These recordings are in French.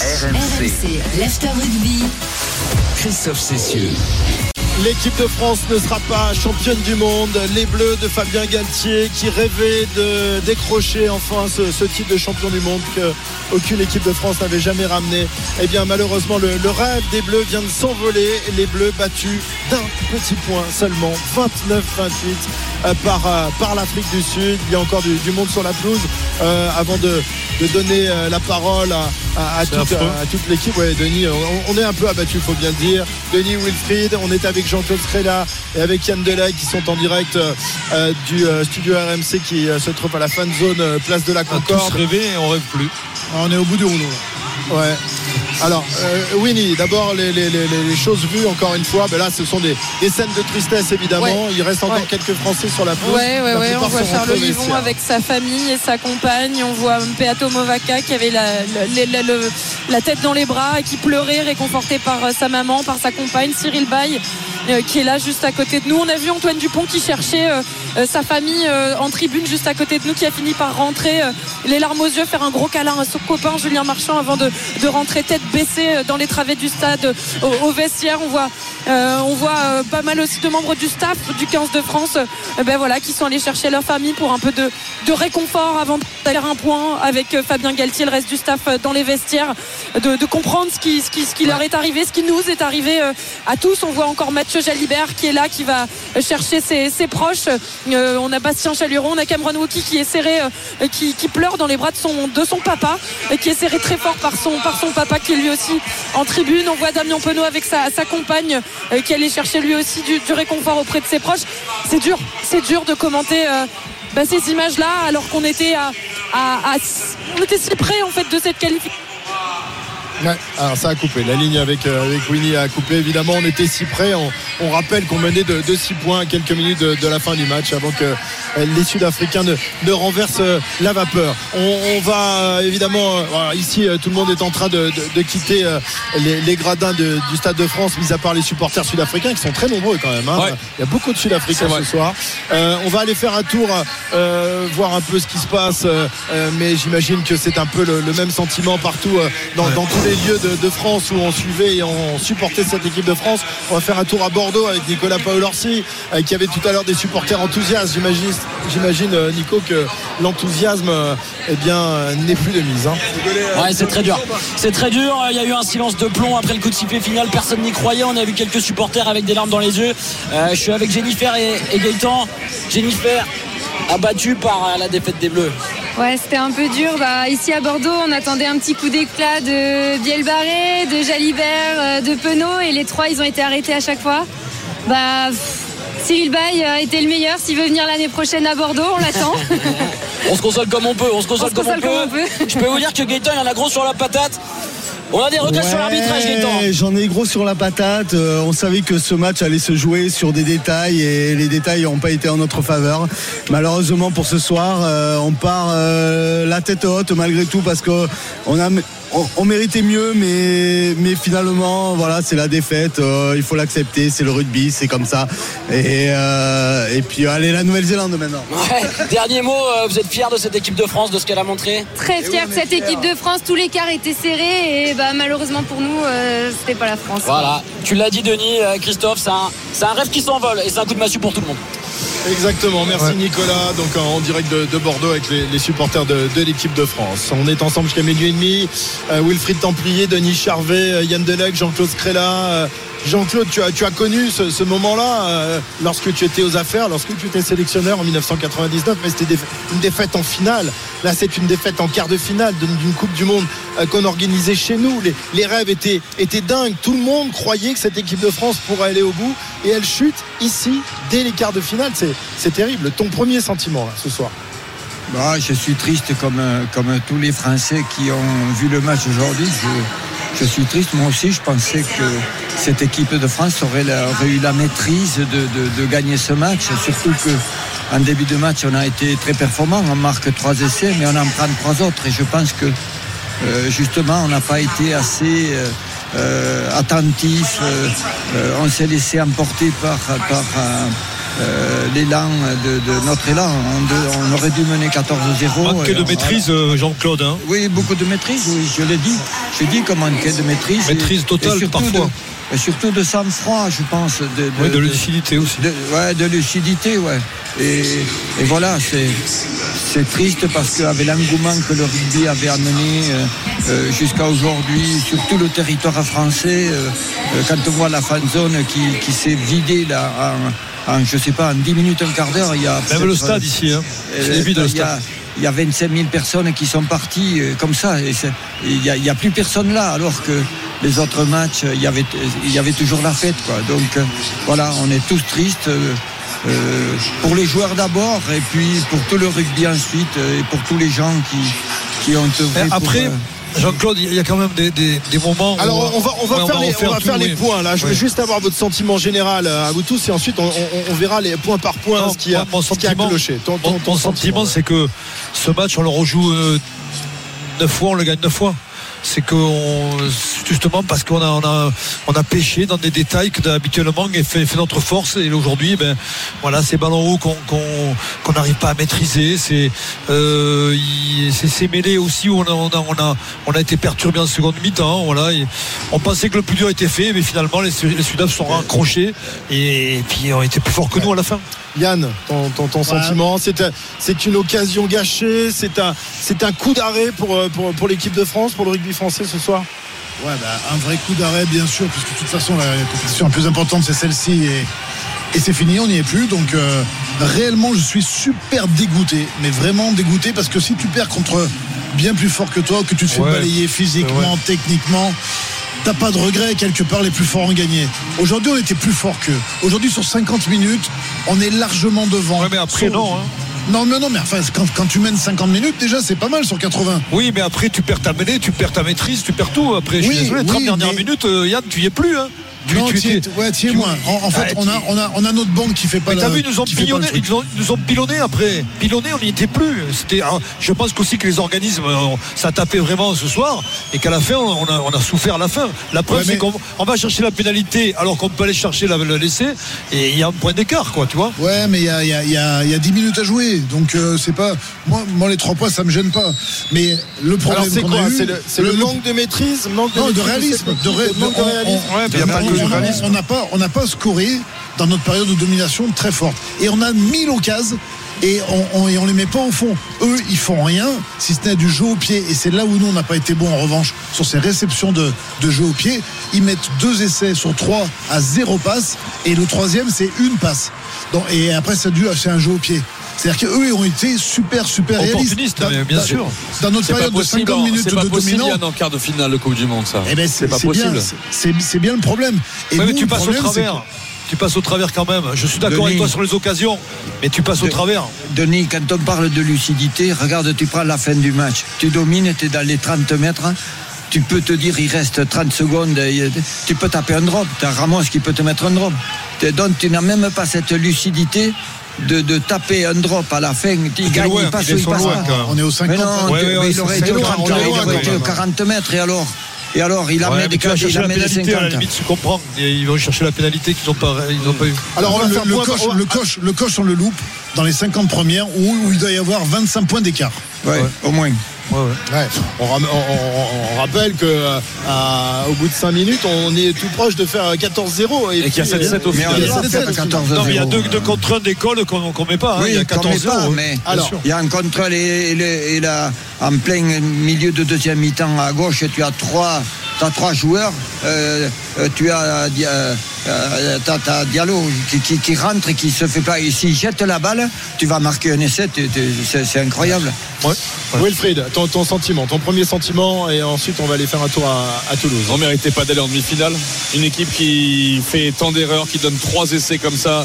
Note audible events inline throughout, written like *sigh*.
RMC, l'After Rugby. Christophe Cessieux. L'équipe de France ne sera pas championne du monde. Les Bleus de Fabien Galtier qui rêvait de décrocher enfin ce, titre de champion du monde qu'aucune équipe de France n'avait jamais ramené. Eh bien malheureusement le, rêve des Bleus vient de s'envoler. Les Bleus battus d'un petit point seulement, 29-28 euh, par, euh, par l'Afrique du Sud. Il y a encore du, monde sur la pelouse. Euh, avant de, donner la parole à, toute, l'équipe. Ouais, Denis, on, est un peu abattu, il faut bien le dire. Denis Wilfried, on est avec Jean-Claude Frela et avec Yann Delay qui sont en direct euh, du euh, studio RMC qui euh, se trouve à la fan zone place de la Concorde. On rêvé et on rêve plus. Ah, on est au bout du rouleau. Ouais. Alors, euh, Winnie, d'abord les, choses vues encore une fois. Ben là, ce sont des, scènes de tristesse évidemment. Il reste encore quelques Français sur la pelouse. Ouais, ouais, ouais. On voit Charles Olivon avec sa famille et sa compagne. On voit Peato Movaca qui avait la, la, tête dans les bras et qui pleurait, réconforté par euh, sa maman, par sa compagne, Cyril Bay, qui est là juste à côté de nous. On a vu Antoine Dupont qui cherchait sa famille en tribune juste à côté de nous, qui a fini par rentrer les larmes aux yeux, faire un gros câlin à son copain Julien Marchand avant de, de rentrer tête baissé dans les travées du stade au, vestiaire. On voit, euh, on voit euh, pas mal aussi de membres du staff du 15 de France euh, ben voilà, qui sont allés chercher leur famille pour un peu de, de réconfort avant d'aller un point avec Fabien Galtier, le reste du staff dans les vestiaires, de, comprendre ce qui, ce qui, ce qui leur est arrivé, ce qui nous est arrivé à tous. On voit encore Mathieu Jalibert qui est là, qui va chercher ses, proches. on a Bastien Chaluron, on a Cameron Wookie qui est serré, qui, qui, pleure dans les bras de son, de son papa, qui est serré très fort par son, papa qui lui aussi en tribune. On voit Damien Penaud avec sa, compagne euh, qui allait chercher lui aussi du, réconfort auprès de ses proches. C'est dur, c'est dur de commenter. Euh, bah, ces images-là, alors qu'on était si près en fait de cette qualification alors ça a coupé. La ligne avec, euh, avec Winnie a coupé. Évidemment, on était si près. On, rappelle qu'on menait de, 6 points à quelques minutes de, la fin du match avant que euh, les Sud-Africains ne, renversent euh, la vapeur. On, va évidemment, ici, tout le monde est en train de, quitter les, gradins du Stade de France, mis à part les supporters sud-africains qui sont très nombreux quand même. Hein. Il y a beaucoup de Sud-Africains ce soir. on va aller faire un tour, voir un peu ce qui se passe. mais j'imagine que c'est un peu le, même sentiment partout dans, dans tous les lieux de, France où on suivait et on supportait cette équipe de France. On va faire un tour à Bordeaux avec Nicolas Paolorsi euh, qui avait tout à l'heure des supporters enthousiastes. J'imagine, euh, Nico que l'enthousiasme euh, eh n'est plus de mise. Hein. Ouais, c'est très dur. C'est très dur. Il y a eu un silence de plomb après le coup de sifflet final. Personne n'y croyait. On a vu quelques supporters avec des larmes dans les yeux. je suis avec Jennifer et, et Gaëtan. Jennifer abattu par la défaite des Bleus. Ouais, c'était un peu dur. Bah, ici à Bordeaux, on attendait un petit coup d'éclat de Bielbarré, de Jalibert, euh, de Penaud, et les trois, ils ont été arrêtés à chaque fois. Bah, Cyril Bay a été le meilleur. S'il veut venir l'année prochaine à Bordeaux, on l'attend. *laughs* on se console comme on peut. On se console, comme, on peut. Je peux vous dire que Gaëtan, il en a gros sur la patate. On a des regrets sur l'arbitrage J'en ai gros sur la patate. Euh, on savait que ce match allait se jouer sur des détails et les détails n'ont pas été en notre faveur. Malheureusement pour ce soir, euh, on part euh, la tête haute malgré tout parce qu'on a on, méritait mieux, mais, mais finalement, voilà, c'est la défaite. Euh, il faut l'accepter. C'est le rugby, c'est comme ça. Et, euh, et puis, allez, la Nouvelle-Zélande maintenant. *laughs* Dernier mot, euh, vous êtes fiers de cette équipe de France, de ce qu'elle a montré Très fiers de cette équipe de France. Tous les quarts étaient serrés et bah, malheureusement pour nous, c'était pas la France. Voilà, tu l'as dit, Denis, Christophe, c'est un, un rêve qui s'envole et c'est un coup de massue pour tout le monde. Exactement, merci Nicolas. Donc en direct de, Bordeaux avec les, supporters de, l'équipe de France. On est ensemble jusqu'à midi et demi. Euh, Wilfried Templier, Denis Charvet, euh, Yann Delec, Jean-Claude Scrella. Euh, Jean-Claude, tu as, connu ce, moment-là lorsque tu étais aux affaires, lorsque tu étais sélectionneur en 1999, mais c'était une défaite en finale. Là, c'est une défaite en quart de finale d'une Coupe du Monde qu'on organisait chez nous. Les, rêves étaient, dingues. Tout le monde croyait que cette équipe de France pourrait aller au bout et elle chute ici dès les quarts de finale. C'est terrible. Ton premier sentiment ce soir? Bah, Je suis triste comme, comme tous les Français qui ont vu le match aujourd'hui. Suis triste. Moi aussi, je pensais que cette équipe de France aurait, eu la maîtrise de, gagner ce match. Surtout qu'en début de match, on a été très performant. On marque trois essais, mais on en prend trois autres. Et je pense que euh, justement, on n'a pas été assez. Euh, euh, attentif. on s'est laissé emporter par, par euh, l'élan de, de notre élan. On, de- on aurait dû mener 14-0. Manquer et de maîtrise, euh, Jean-Claude. hein. Oui, beaucoup de maîtrise, oui, je l'ai dit. J'ai dit qu'on manquait de maîtrise. Maîtrise totale, et surtout parfois. de- et surtout de sang-froid, je pense. De, de- Oui, de lucidité aussi. de, ouais, de lucidité, ouais. Et, et voilà, c'est, triste parce qu'avec l'engouement que le rugby avait amené euh, jusqu'à aujourd'hui sur tout le territoire français, euh, quand on voit la fan zone qui, qui s'est vidée là, en, en, je sais pas, en 10 minutes, un quart d'heure, il y a. Même le stade ici. Hein. euh, C'est vide le il y a- stade. il y a 25 000 personnes qui sont parties euh, comme ça. Et il n'y a, plus personne là, alors que les autres matchs, il y avait, il y avait toujours la fête. Quoi. Donc euh, voilà, on est tous tristes. euh, euh, pour les joueurs d'abord, et puis pour tout le rugby ensuite, euh, et pour tous les gens qui, qui ont œuvré Mais pour, après, euh, Jean-Claude, il y a quand même des, des- des moments. où Alors on va, on va faire, les, on va tout, faire les oui. points là. Je veux juste avoir votre sentiment général euh, à vous tous et ensuite on, verra les points par point Non, ce qui a, mon ce cloché. Ton, ton- Mon, ton mon sentiment, c'est que ce match, on le rejoue euh, neuf fois, on le gagne neuf fois. C'est que on- justement parce qu'on a, on a, on a pêché dans des détails que habituellement fait, fait notre force et aujourd'hui, ben voilà, ces ballons hauts qu'on n'arrive pas à maîtriser, c'est euh, mêlées aussi où on a, on a, on a, on a été perturbé en seconde mi-temps. Voilà, et on pensait que le plus dur était fait, mais finalement les, les Sudaf sont raccrochés et, puis ont été plus forts que nous à la fin. Yann, ton, ton, ton sentiment, c'est un- c'est une occasion gâchée, c'est un, c'est un coup d'arrêt pour, euh, pour, pour l'équipe de France, pour le rugby français ce soir? Ouais, bah, un vrai coup d'arrêt, bien sûr, puisque de toute façon, la, compétition la plus importante, c'est celle-ci. Et, et c'est fini, on n'y est plus. Donc, euh, réellement, je suis super dégoûté. Mais vraiment dégoûté, parce que si tu perds contre bien plus fort que toi, que tu te fais Ouais. balayer physiquement, techniquement, t'as pas de regret. Quelque part, les plus forts ont gagné. Aujourd'hui, on était plus fort qu'eux. Aujourd'hui, sur 50 minutes, on est largement devant. Ouais, mais après, non. hein. Non, mais non, mais enfin, quand, quand tu mènes 50 minutes, déjà, c'est pas mal sur 80. Oui, mais après, tu perds ta mêlée, tu perds ta maîtrise, tu perds tout. Après, je Oui, suis désolé, 30 oui, dernières mais- minutes, euh, Yann, tu y es plus. Hein. Tu, non, tu étais- ouais, t'y es tu- moins. En, en fait, Ah, on a, tu- on, a, on a notre banque qui fait pas Mais t'as vu, ils nous ont pilonné, truc. ils, ont- ils nous ont pilonné après. Pilonné, on n'y était plus. C'était, ah, je pense qu'aussi que les organismes, euh, ça tapait vraiment ce soir et qu'à la fin, on a, on a souffert à la fin. La preuve, Ouais, c'est mais- qu'on on va chercher la pénalité alors qu'on peut aller chercher la, le laisser et il y a un point d'écart, quoi, tu vois. Ouais, mais il y a, il y, a, il y, a, il y a 10 minutes à jouer. Donc, euh, c'est pas. Moi, moi, les trois points, ça me gêne pas. Mais le problème. C'est quoi C'est le, manque de maîtrise, manque de, Non, de maîtrise réalisme. De, manque de réalisme. on- on- on- n'a pas, on n'a pas scoré dans notre période de domination très forte. Et on a mis l'occasion. Et on, on, et on les met pas au fond. Eux, ils font rien, si ce n'est du jeu au pied. Et c'est là où nous, on n'a pas été bon en revanche sur ces réceptions de, de jeu au pied. Ils mettent deux essais sur trois à zéro passe. Et le troisième, c'est une passe. Donc, et après, c'est dû c'est un jeu au pied. C'est-à-dire qu'eux ont été super, super réalistes. Mais bien dans, sûr. Dans notre C'est pas période de possible, 50 en- minutes c'est pas de possible dominant. Yann, en quart de finale de Coupe du Monde ça. Eh ben, c'est pas possible. c'est- C'est bien le problème. Et Ouais, mais tu passes au problème, c'est travers. Tu passes au travers quand même. Je suis d'accord avec toi sur les occasions, mais tu passes au De- travers. Denis, quand on parle de lucidité, regarde, tu prends la fin du match. Tu domines, tu es dans les 30 mètres. Tu peux te dire, il reste 30 secondes. et Tu peux taper un drop. Tu as Ramos qui peut te mettre un drop. Donc, tu n'as même pas cette lucidité de, de taper un drop à la fin. Il gagne, loin, il passe il sont passe loin, pas. On est au 50. Mais non. Ouais, tu- ouais, mais ouais, il aurait été au loin, 30 on est loin, il aurait quand été au même. 40 mètres et alors? Et alors, il a Ouais, des tu vas il chercher a la mis des pénalité, à la 50. limite, tu comprends. Et ils vont chercher la pénalité qu'ils n'ont pas, ils pas eu. Alors on va le, faire le point- coche, on va- le, coche, le coche, on le loupe dans les 50 premières où, où il doit y avoir 25 points d'écart. Ouais, au moins. Ouais. On, ram- on- on- on rappelle que euh, à- au bout de 5 minutes, on est tout proche de faire 14-0 Et qu'il y a 7-7 au Mais on final. est il y a pas fait 7-7 à 14 Non, mais il y a deux, deux contre un d'école qu'on qu'on met pas. hein. Il y a qu'on met 14 pas, euros. mais Bien Alors, sûr. Il y a un contrôle et, et le- et là, en plein milieu de deuxième mi-temps à gauche, tu as trois, t'as trois joueurs. euh, euh, tu as, euh, t'as- t'as Diallo qui, qui- qui rentre et qui se fait pas. Et s'il jette la balle, tu vas marquer un essai. c'est, c'est incroyable. Ouais. Wilfried, ton, ton sentiment, ton premier sentiment, et ensuite on va aller faire un tour à, à Toulouse. On méritait pas d'aller en demi-finale. Une équipe qui fait tant d'erreurs, qui donne trois essais comme ça,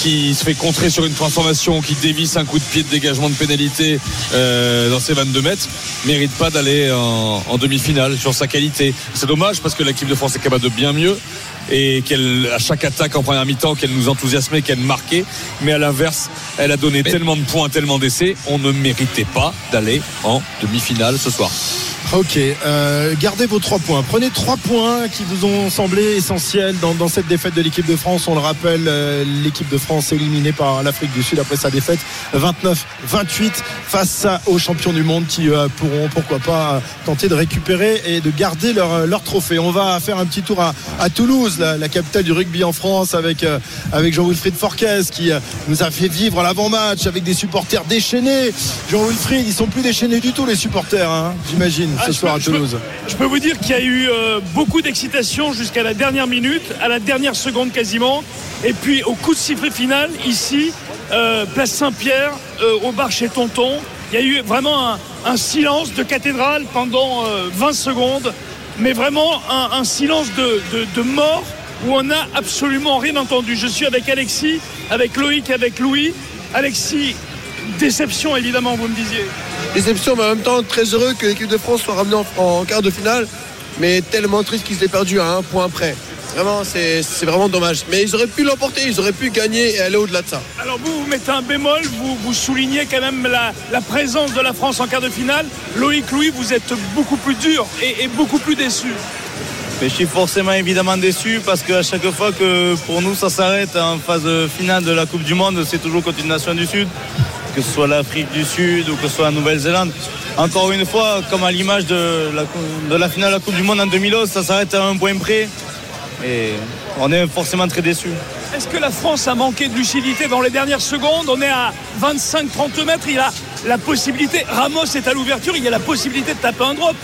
qui se fait contrer sur une transformation, qui dévisse un coup de pied de dégagement de pénalité euh, dans ses 22 mètres, mérite pas d'aller en, en demi-finale sur sa qualité. C'est dommage parce que l'équipe de France est capable de bien mieux et qu'elle à chaque attaque en première mi-temps qu'elle nous enthousiasmait, qu'elle marquait, mais à l'inverse, elle a donné tellement de points, tellement d'essais, on ne méritait pas d'aller en demi-finale ce soir. Ok, euh, gardez vos trois points. Prenez trois points qui vous ont semblé essentiels dans, dans cette défaite de l'équipe de France. On le rappelle, euh, l'équipe de France éliminée par l'Afrique du Sud après sa défaite 29-28 face aux champions du monde qui euh, pourront, pourquoi pas, euh, tenter de récupérer et de garder leur, leur trophée. On va faire un petit tour à, à Toulouse, la, la capitale du rugby en France, avec, euh, avec Jean-Wilfried Forquez qui euh, nous a fait vivre l'avant-match avec des supporters déchaînés. Jean-Wilfried, ils sont plus déchaînés du tout les supporters, hein, j'imagine, Ah, ce je soir peux- à je peux- Toulouse. Je peux vous dire qu'il y a eu euh, beaucoup d'excitation jusqu'à la dernière minute, à la dernière seconde quasiment. Et puis au coup de sifflet final, ici, euh, place Saint-Pierre, euh, au bar chez Tonton, il y a eu vraiment un, un silence de cathédrale pendant euh, 20 secondes, mais vraiment un, un silence de, de- de mort où on n'a absolument rien entendu. Je suis avec Alexis, avec Loïc, avec Louis. Alexis, déception évidemment, vous me disiez. Déception, mais en même temps très heureux que l'équipe de France soit ramenée en, en quart de finale, mais tellement triste qu'ils aient perdu à un point près. Vraiment, c'est c'est vraiment dommage. Mais ils auraient pu l'emporter, ils auraient pu gagner et aller au-delà de ça. Alors vous, vous mettez un bémol, vous, vous soulignez quand même la, la présence de la France en quart de finale. Loïc Louis, vous êtes beaucoup plus dur et, et beaucoup plus déçu. Mais je suis forcément évidemment déçu parce qu'à chaque fois que pour nous ça s'arrête en phase finale de la Coupe du Monde, c'est toujours contre une nation du Sud, que ce soit l'Afrique du Sud ou que ce soit la Nouvelle-Zélande. Encore une fois, comme à l'image de la, de la finale de la Coupe du Monde en 2011, ça s'arrête à un point près. Et on est forcément très déçus. Est-ce que la France a manqué de lucidité dans les dernières secondes? On est à 25-30 mètres, il a la possibilité, Ramos est à l'ouverture, il y a la possibilité de taper un drop.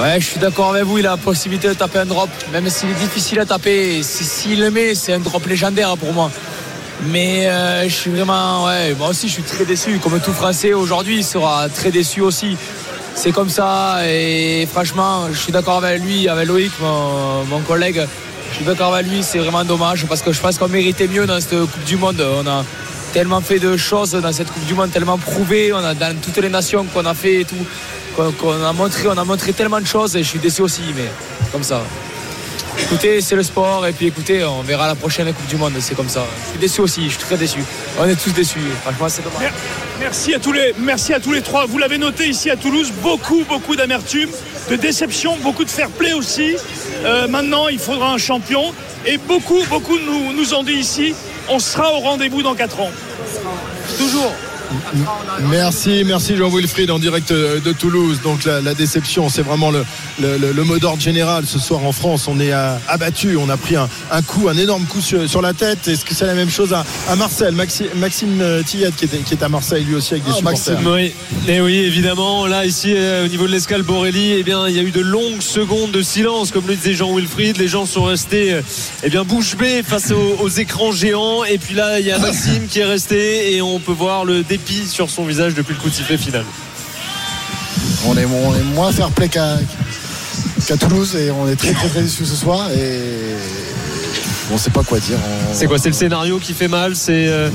Ouais, je suis d'accord avec vous, il a la possibilité de taper un drop, même s'il est difficile à taper. si- S'il le met, c'est un drop légendaire pour moi. Mais euh, je suis vraiment, ouais, moi aussi je suis très déçu. Comme tout Français aujourd'hui, sera très déçu aussi. C'est comme ça et franchement, je suis d'accord avec lui, avec Loïc, mon, mon collègue. Je suis d'accord avec lui, c'est vraiment dommage parce que je pense qu'on méritait mieux dans cette Coupe du Monde. On a tellement fait de choses dans cette Coupe du Monde, tellement prouvé. On a dans toutes les nations qu'on a fait et tout, qu'on a montré, on a montré tellement de choses et je suis déçu aussi, mais comme ça. Écoutez, c'est le sport et puis écoutez, on verra la prochaine Coupe du Monde, c'est comme ça. Je suis déçu aussi, je suis très déçu. On est tous déçus, franchement c'est dommage. Merci à tous les, merci à tous les trois. Vous l'avez noté ici à Toulouse, beaucoup, beaucoup d'amertume, de déception, beaucoup de fair play aussi. Euh, maintenant, il faudra un champion. Et beaucoup, beaucoup nous, nous ont dit ici, on sera au rendez-vous dans 4 ans. Toujours. Merci, merci Jean-Wilfried en direct euh, de Toulouse. Donc la, la déception, c'est vraiment le, le, le- le mot d'ordre général. Ce soir en France, on est euh, abattu, on a pris un, un coup, un énorme coup sur, sur la tête. Est-ce que c'est la même chose à, à Marseille? Maxi- Maxime euh, Tillet qui est, qui est à Marseille lui aussi avec des Ah, supporters. Maxime, oui. Et oui, évidemment, là, ici, euh, au niveau de l'escale Borelli, eh bien, il y a eu de longues secondes de silence, comme le disait Jean-Wilfried. Les gens sont restés, eh bien, bouche bée face aux, aux écrans géants. Et puis là, il y a Maxime qui est resté et on peut voir le sur son visage depuis le coup de sifflet final. On est, on est moins fair play qu'à Toulouse et on est très très très déçus ce soir et on sait pas quoi dire. On- C'est quoi C'est le scénario qui fait mal C'est euh,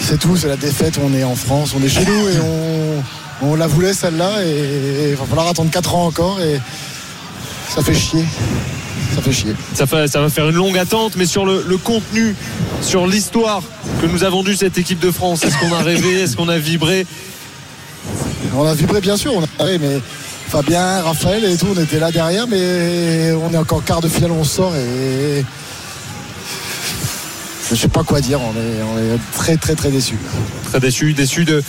C'est tout, c'est la défaite, on est en France, on est chez nous et on, on la voulait celle-là et il va falloir attendre 4 ans encore et ça fait chier. Ça fait chier. ça, fait- ça va faire une longue attente, mais sur le, le contenu, sur l'histoire que nous a vendue cette équipe de France, est-ce qu'on a rêvé Est-ce qu'on a vibré? On a vibré bien sûr, on a ouais, mais Fabien, Raphaël et tout, on était là derrière, mais on est encore quart de finale, on sort et je sais pas quoi dire, on est, on est très très très déçus. Très déçu, déçu de,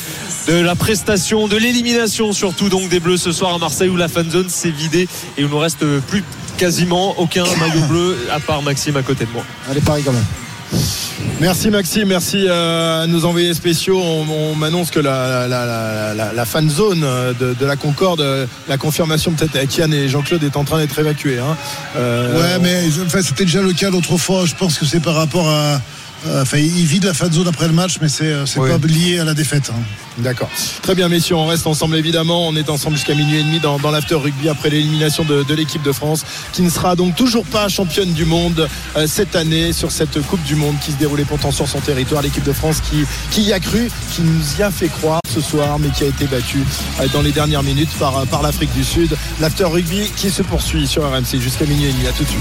de la prestation, de l'élimination surtout donc des Bleus ce soir à Marseille où la fan zone s'est vidée et où il nous reste plus quasiment aucun *coughs* maillot bleu à part Maxime à côté de moi. Allez Paris quand même. Merci Maxime, merci euh, à nos envoyés spéciaux. On, on m'annonce que la, la, la, la- la fan zone euh, de, de la Concorde, euh, la confirmation peut-être avec Yann et Jean-Claude est en train d'être évacuée. hein. Euh, Ouais, mais enfin, c'était déjà le cas l'autre fois. Je pense que c'est par rapport à. Euh, Enfin, il vide la fan zone après le match, mais c'est c'est Oui. pas lié à la défaite. hein. D'accord. Très bien, messieurs, on reste ensemble évidemment. On est ensemble jusqu'à minuit et demi dans, dans l'after rugby après l'élimination de, de l'équipe de France, qui ne sera donc toujours pas championne du monde euh, cette année sur cette Coupe du Monde qui se déroulait pourtant sur son territoire. L'équipe de France qui, qui y a cru, qui nous y a fait croire ce soir, mais qui a été battue euh, dans les dernières minutes par, par l'Afrique du Sud. L'after rugby qui se poursuit sur RMC jusqu'à minuit et demi. À tout de suite.